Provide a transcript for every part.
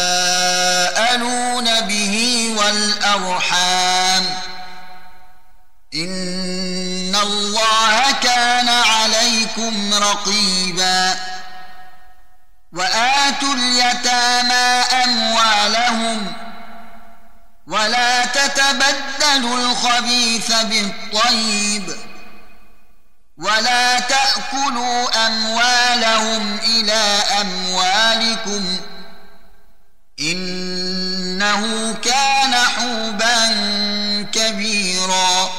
تساءلون به والأرحام إن الله كان عليكم رقيبا وآتوا اليتامى أموالهم ولا تتبدلوا الخبيث بالطيب ولا تأكلوا أموالهم إلى أموالكم إنه كان حوبا كبيرا.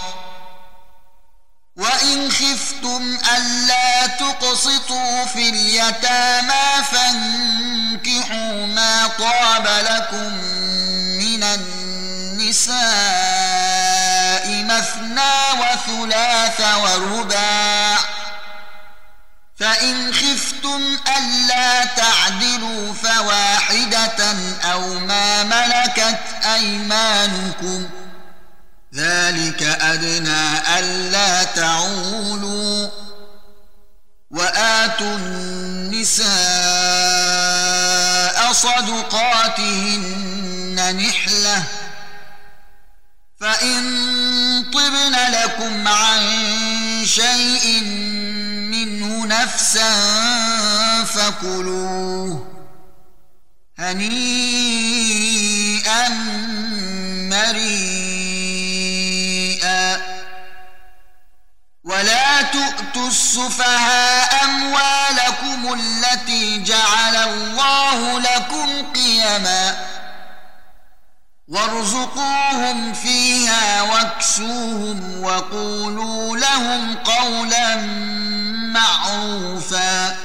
وإن خفتم ألا تقسطوا في اليتامى فانكحوا ما طاب لكم من النساء مثنى وثلاث ورباع فإن خفتم ألا تعدلوا فواحدة أو ما ملكت أيمانكم. ذلك أدنى ألا تعولوا. وآتوا النساء صدقاتهن نحلةً. فإن طبن لكم عن شيء منه نفسا فكلوه هنيئا مريئا ولا تؤتوا السفهاء أموالكم التي جعل الله لكم قيماً وارزقوهم فيها واكسوهم وقولوا لهم قولا معروفا.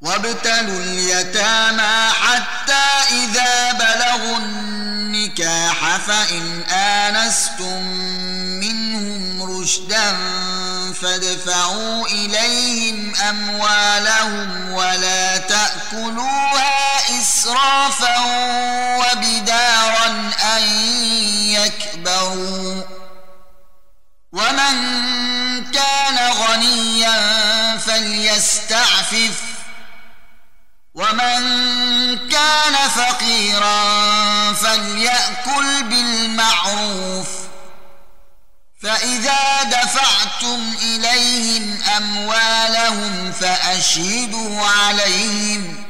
وابتلوا اليتامى حتى إذا بلغوا النكاح فإن آنستم منهم رشدا فادفعوا إليهم أموالهم ولا تأكلوها إسرافا وبدارا أن يكبروا. ومن كان غنيا فليستعفف. ومن كان فقيرا فليأكل بالمعروف. فإذا دفعتم إليهم أموالهم فأشهدوا عليهم.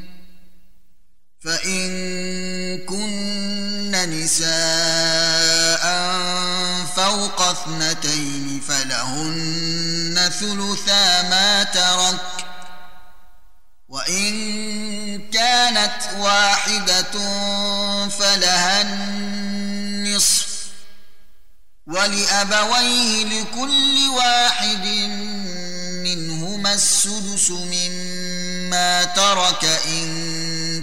نساء فوق اثنتين فلهن ثلثا ما ترك وإن كانت واحدة فلها النصف ولأبويه لكل واحد منهما السدس مما ترك إن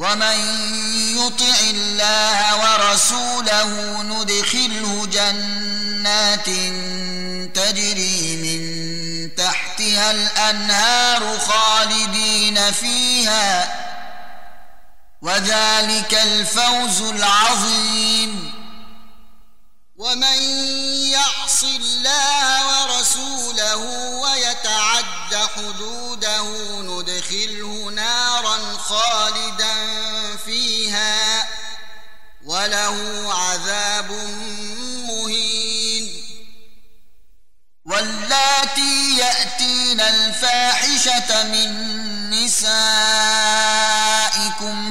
ومن يطع الله ورسوله ندخله جنات تجري من تحتها الانهار خالدين فيها وذلك الفوز العظيم ومن يعص الله ورسوله ويتعد حدوده ندخله نارا خالدا فيها وله عذاب مهين. واللاتي يأتين الفاحشة من نسائكم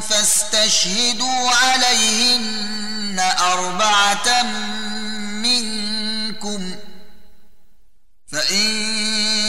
فاستشهدوا عليهن أربعة منكم فإن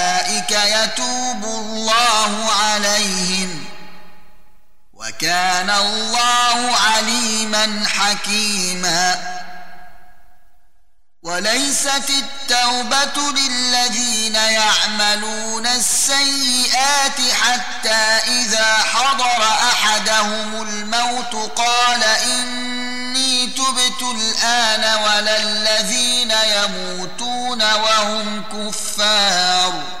يتوب الله عليهم وكان الله عليما حكيما وليست التوبة للذين يعملون السيئات حتى إذا حضر أحدهم الموت قال إني تبت الآن ولا الذين يموتون وهم كفار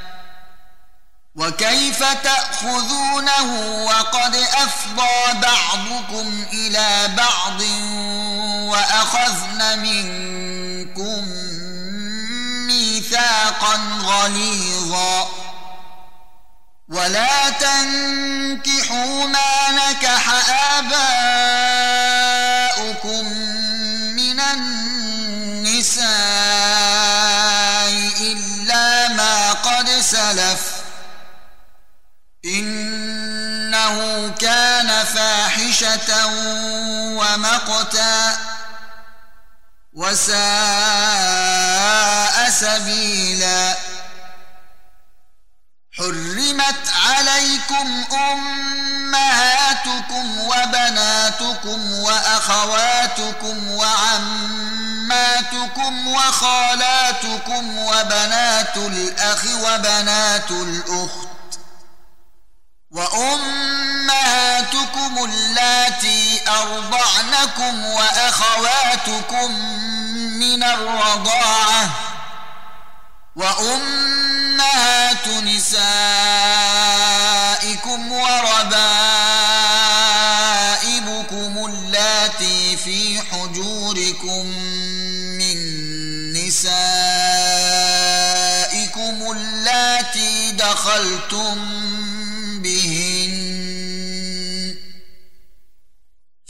وكيف تأخذونه وقد أفضى بعضكم إلى بعض وأخذن منكم ميثاقا غليظا. ولا تنكحوا ما نكح آباؤكم إنه كان فاحشة ومقتا وساء سبيلا. حرمت عليكم أمهاتكم وبناتكم وأخواتكم وعماتكم وخالاتكم وبنات الأخ وبنات الأخت. وأمهاتكم اللاتي أرضعنكم وأخواتكم من الرضاعة وأمهات نسائكم وربائبكم اللاتي في حجوركم من نسائكم اللاتي دخلتم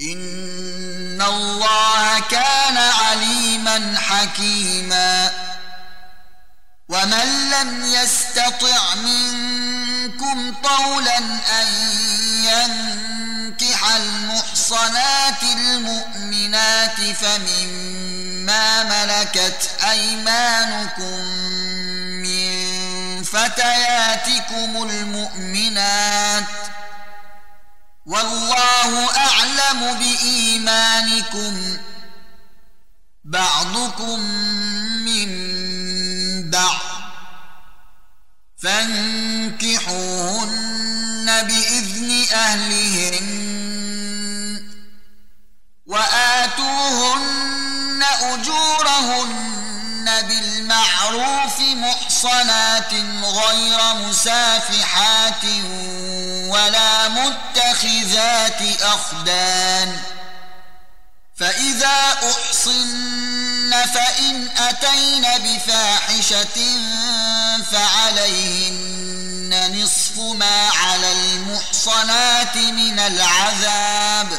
ان الله كان عليما حكيما ومن لم يستطع منكم طولا ان ينكح المحصنات المؤمنات فمما ملكت ايمانكم من فتياتكم المؤمنات والله أعلم بإيمانكم. بعضكم من بعض. فانكحوهن بإذن أهلهن وآتوهن أجورهن بالمعروف محصنات غير مسافحات ولا متخذات أخدان فإذا أحصن فإن أتين بفاحشة فعليهن نصف ما على المحصنات من العذاب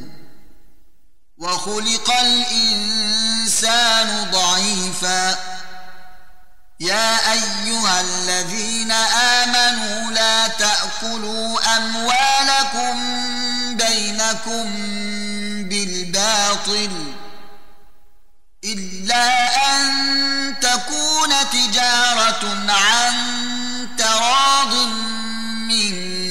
وخلق الإنسان ضعيفا. يا أيها الذين آمنوا لا تأكلوا أموالكم بينكم بالباطل إلا أن تكون تجارة عن تراض منكم.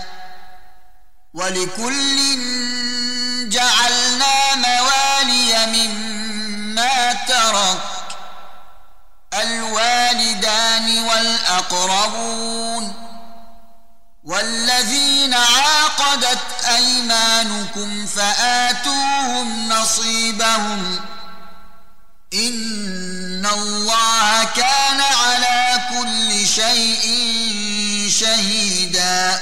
ولكل جعلنا موالي مما ترك الوالدان والأقربون والذين عاقدت أيمانكم فآتوهم نصيبهم إن الله كان على كل شيء شهيدا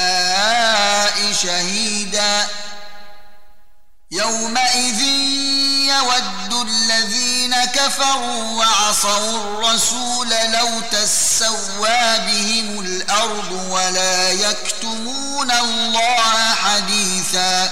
شهيدا. يومئذ يود الذين كفروا وعصوا الرسول لو تسوى بهم الأرض ولا يكتمون الله حديثا.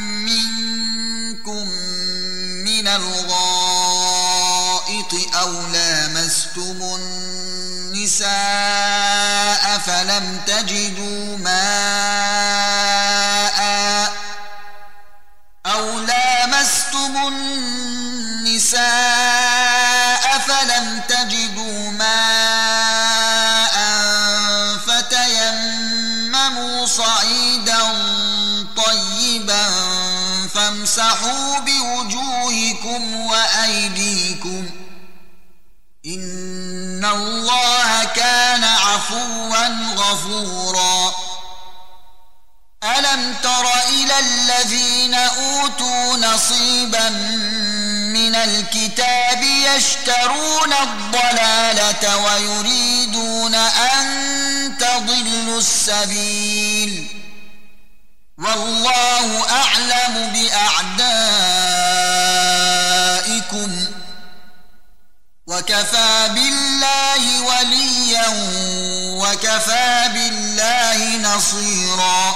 الغائط أو لامستم النساء فلم تجدوا ماء أو لامستم النساء فلم تجدوا ماء فتيمموا صعيدا طيبا فامسحوا وأيديكم إن الله كان عفوا غفورا. ألم تر إلى الذين أوتوا نصيبا من الكتاب يشترون الضلالة ويريدون أن تضلوا السبيل؟ والله أعلم بأعدائكم وكفى بالله وليا وكفى بالله نصيرا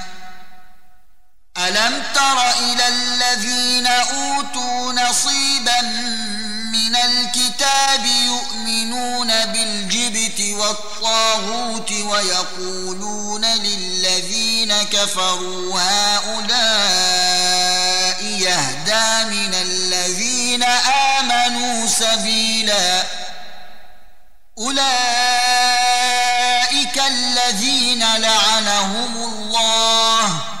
ألم تر إلى الذين أوتوا نصيبا من الكتاب يؤمنون بالجبت والطاغوت ويقولون للذين كفروا هؤلاء يهدى من الذين آمنوا سبيلا أولئك الذين لعنهم الله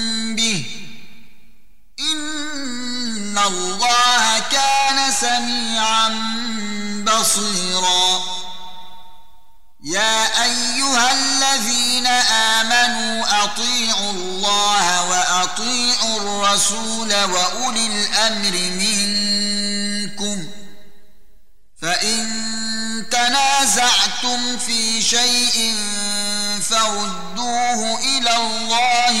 إن الله كان سميعا بصيرا يا أيها الذين آمنوا أطيعوا الله وأطيعوا الرسول وأولي الأمر منكم فإن تنازعتم في شيء فردوه إلى الله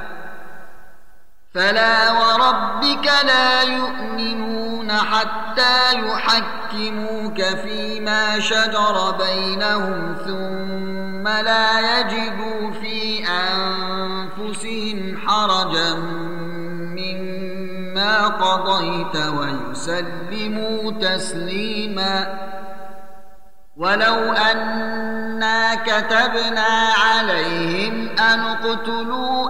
فلا وربك لا يؤمنون حتى يحكموك فيما شجر بينهم ثم لا يجدوا في أنفسهم حرجا مما قضيت ويسلموا تسليما. ولو أنا كتبنا عليهم أن اقتلوا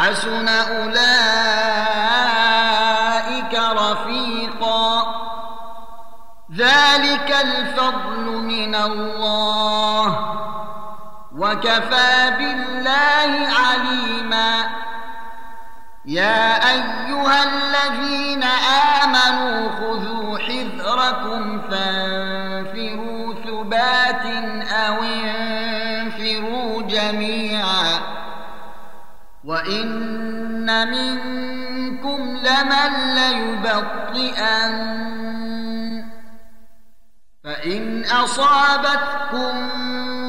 وحسن أولئك رفيقا. ذلك الفضل من الله. وكفى بالله عليما. يا أيها الذين آمنوا خذوا حذركم فانفروا ثبات أو انفروا جميعا. وإن منكم لمن ليبطئن فإن أصابتكم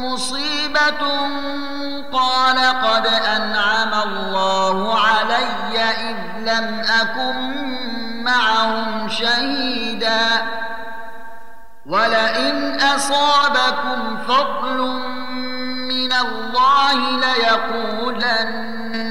مصيبة قال قد أنعم الله علي إذ لم أكن معهم شهيدا ولئن أصابكم فضل من الله ليقولن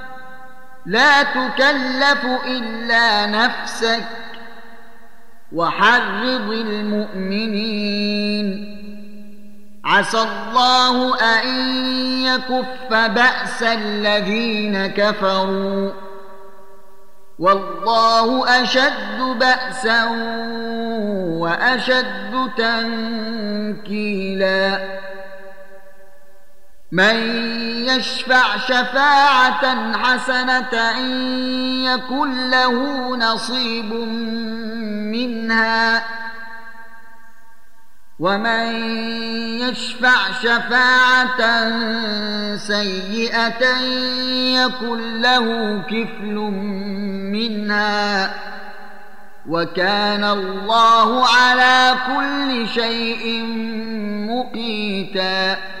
لا تكلف إلا نفسك وحرض المؤمنين. عسى الله أن يكف بأس الذين كفروا. والله أشد بأسا وأشد تنكيلا. من يشفع شفاعة حسنة يكن له نصيب منها. ومن يشفع شفاعة سيئة يكن له كفل منها. وكان الله على كل شيء مقيتاً.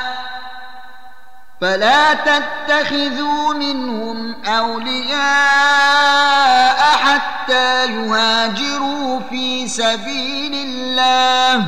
فلا تتخذوا منهم أولياء حتى يهاجروا في سبيل الله.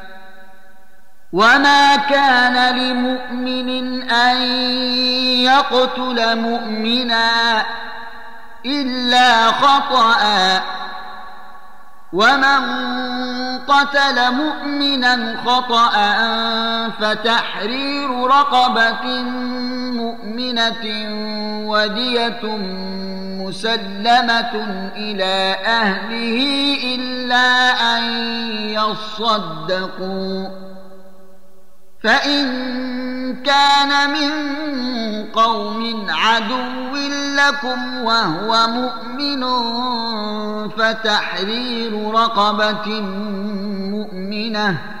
وما كان لمؤمن ان يقتل مؤمنا الا خطا. ومن قتل مؤمنا خطا فتحرير رقبه مؤمنه وديه مسلمه إلى اهله الا ان يصدقوا. فإن كان من قوم عدو لكم وهو مؤمن فتحرير رقبة مؤمنة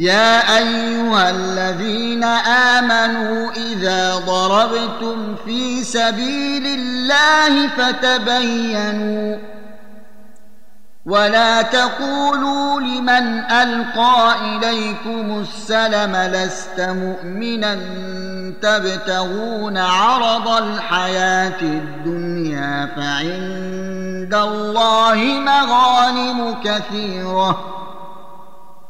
يا أيها الذين آمنوا إذا ضربتم في سبيل الله فتبينوا ولا تقولوا لمن ألقى إليكم السلم لست مؤمنا تبتغون عرض الحياة الدنيا فعند الله مغانم كثيرة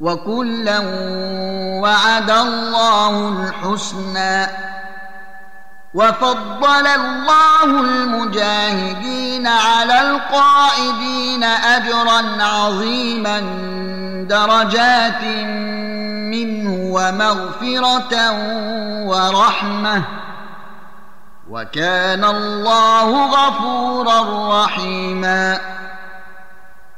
وكلا وعد الله الحسنى وفضل الله المجاهدين على القاعدين أجرا عظيما درجات منه ومغفرة ورحمة وكان الله غفورا رحيما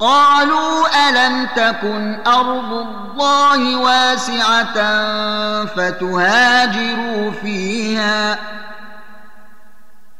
قالوا ألم تكن أرض الله واسعة فتهاجروا فيها فيها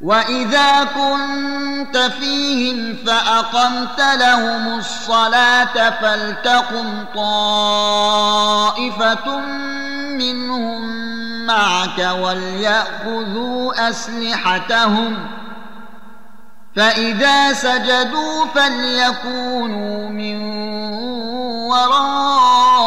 واذا كنت فيهم فاقمت لهم الصلاه فلتقم طائفه منهم معك ولياخذوا اسلحتهم فاذا سجدوا فليكونوا من ورائكم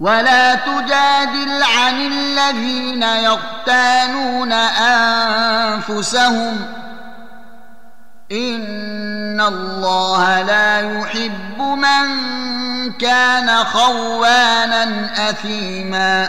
ولا تجادل عن الذين يختانون أنفسهم. إن الله لا يحب من كان خوانا أثيما.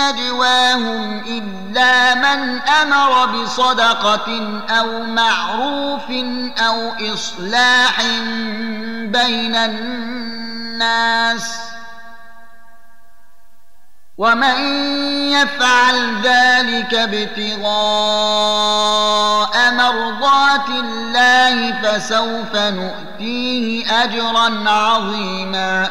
نجواهم إلا من أمر بصدقة أو معروف أو إصلاح بين الناس ومن يفعل ذلك ابتغاء مرضات الله فسوف نؤتيه أجرا عظيما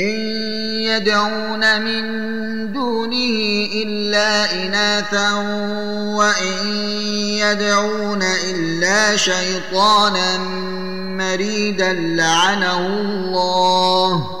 إن يدعون من دونه إلا إناثا وإن يدعون إلا شيطانا مريدا لعنه الله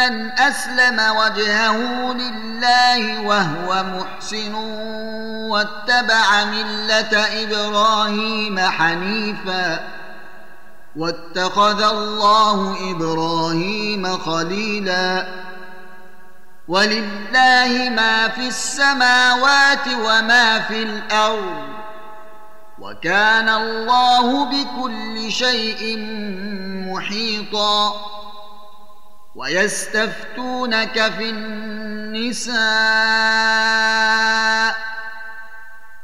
اسلم وجهه لله وهو محسن واتبع مله إبراهيم حنيفا واتخذ الله إبراهيم خليلا ولله ما في السماوات وما في الأرض وكان الله بكل شيء محيطا ويستفتونك في النساء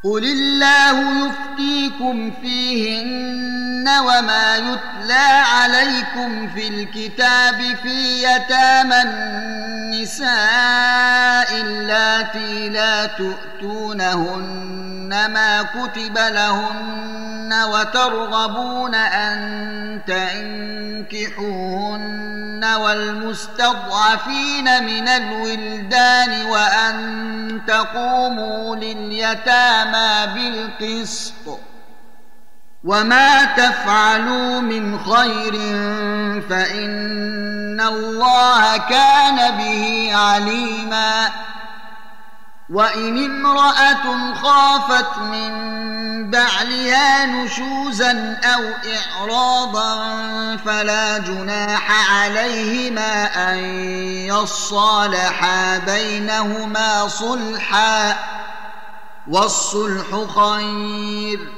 قل الله يفتيكم فيهن وما يتلى عليكم في الكتاب في يتامى النساء اللاتي لا تؤتونهن ما كتب لهن وترغبون ان تنكحوهن والمستضعفين من الولدان وان تقوموا لليتامى بالقسط وما تفعلوا من خير فان الله كان به عليما وان امراه خافت من بعلها نشوزا أو اعراضا فلا جناح عليهما ان يصالحا بينهما صلحا والصلح خير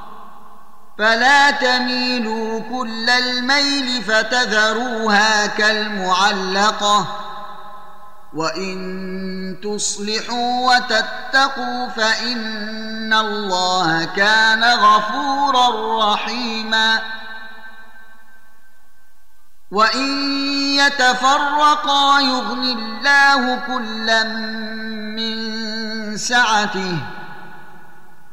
فلا تميلوا كل الميل فتذروها كالمعلقة. وإن تصلحوا وتتقوا فإن الله كان غفورا رحيما. وإن يتفرقا يغن الله كلا من سعته.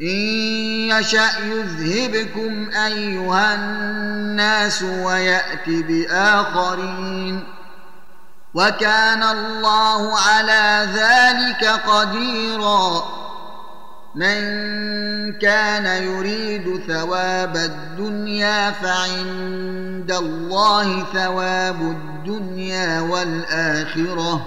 إن يشأ يذهبكم أيها الناس ويأت بآخرين وكان الله على ذلك قديرا. من كان يريد ثواب الدنيا فعند الله ثواب الدنيا والآخرة.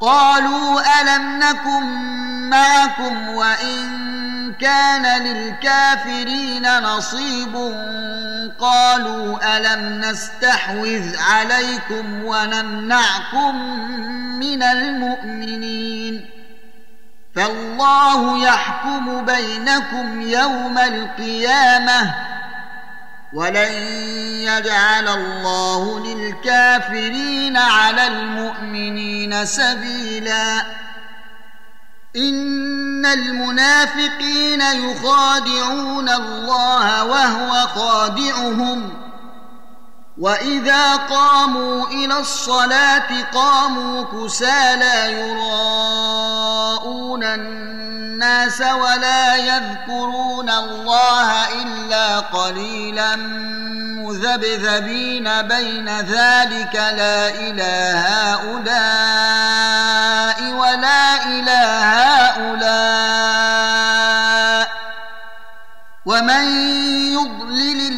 قالوا ألم نكن معكم وإن كان للكافرين نصيب قالوا ألم نستحوذ عليكم ونمنعكم من المؤمنين فالله يحكم بينكم يوم القيامة ولن يجعل الله للكافرين على المؤمنين سبيلا ان المنافقين يخادعون الله وهو خادعهم واذا قاموا إلى الصلاه قاموا كسالى يراءون الناس ولا يذكرون الله الا قليلا مذبذبين بين ذلك لا اله هؤلاء ولا اله هؤلاء ومن يضلل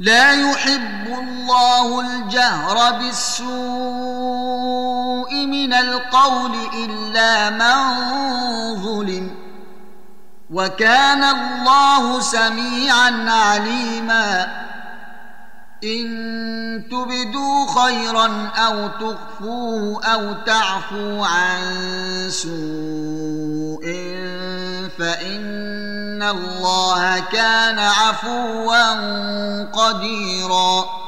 لا يحب الله الجهر بالسوء من القول إلا من ظلم وكان الله سميعا عليما. إن تبدوا خيرا أو تخفوه أو تعفو عن سوء فإن الله كان عفوا قديرا.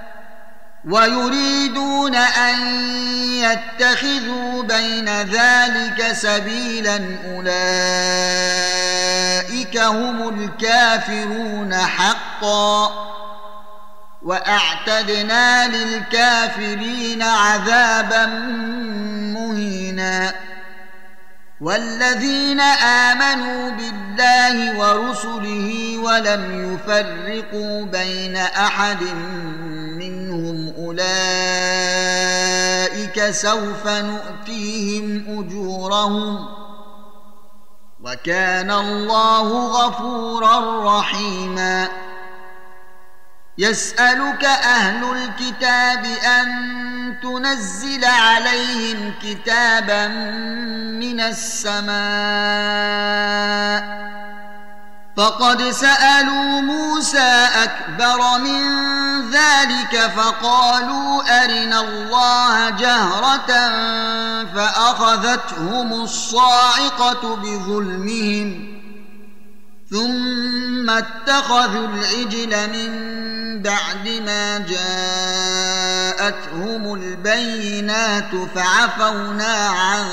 ويريدون أن يتخذوا بين ذلك سبيلا أولئك هم الكافرون حقا. وأعتدنا للكافرين عذابا مهينا. والذين آمنوا بالله ورسله ولم يفرقوا بين أحد منهم أولئك سوف نؤتيهم أجورهم وكان الله غفورا رحيما. يسألك أهل الكتاب أن تنزل عليهم كتابا من السماء. فقد سألوا موسى أكبر من ذلك فقالوا أرنا الله جهرة فأخذتهم الصاعقة بظلمهم. ثم اتخذوا العجل من بعد ما جاءتهم البينات فعفونا عن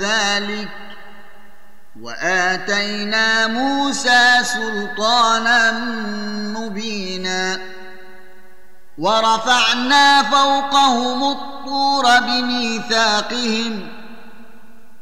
ذلك وآتينا موسى سلطانا مبينا ورفعنا فوقهم الطور بميثاقهم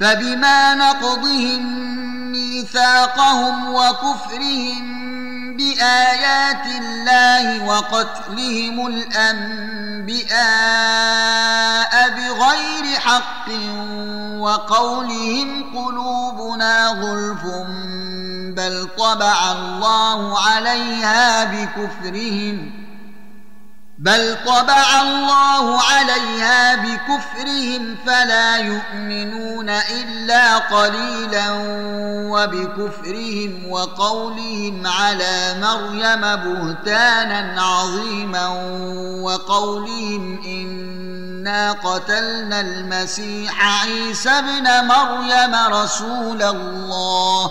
فبما نقضهم ميثاقهم وكفرهم بآيات الله وقتلهم الأنبياء بغير حق وقولهم قلوبنا غلف بل طبع الله عليها بكفرهم بل طبع الله عليها بكفرهم فلا يؤمنون إلا قليلا وبكفرهم وقولهم على مريم بهتانا عظيما وقولهم إنا قتلنا المسيح عيسى ابن مريم رسول الله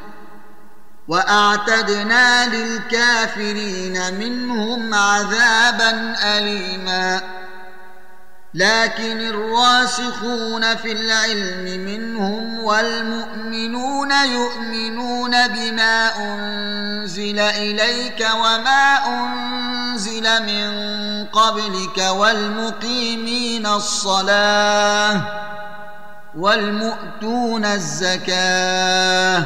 وأعتدنا للكافرين منهم عذابا أليما. لكن الراسخون في العلم منهم والمؤمنون يؤمنون بما أنزل إليك وما أنزل من قبلك والمقيمين الصلاة والمؤتون الزكاة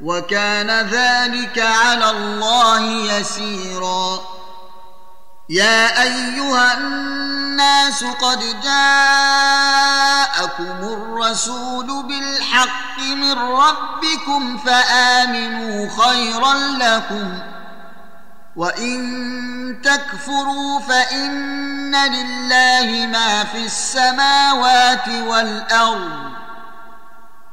وكان ذلك على الله يسيرا. يا أيها الناس قد جاءكم الرسول بالحق من ربكم فآمنوا خيرا لكم وإن تكفروا فإن لله ما في السماوات والأرض.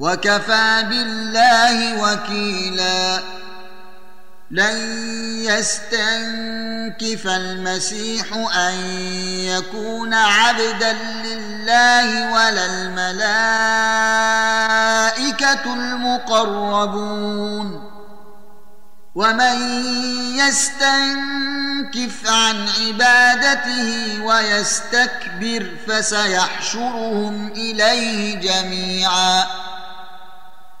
وكفى بالله وكيلا. لن يستنكف المسيح أن يكون عبدا لله ولا الملائكة المقربون. ومن يستنكف عن عبادته ويستكبر فسيحشرهم إليه جميعا.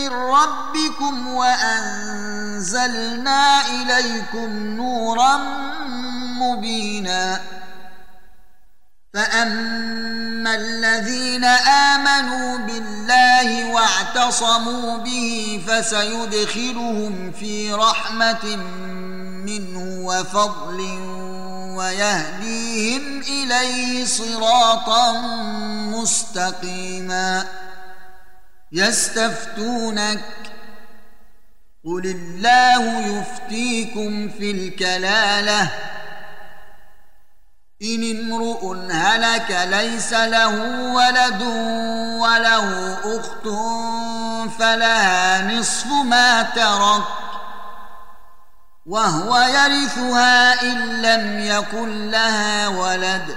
من ربكم وأنزلنا إليكم نورا مبينا. فأما الذين آمنوا بالله واعتصموا به فسيدخلهم في رحمة منه وفضل ويهديهم إليه صراطا مستقيما. يستفتونك. قل الله يفتيكم في الكلالة. إن امرؤ هلك ليس له ولد وله أخت فلها نصف ما ترك. وهو يرثها إن لم يكن لها ولد.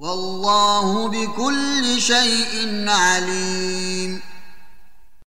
والله بكل شيء عليم.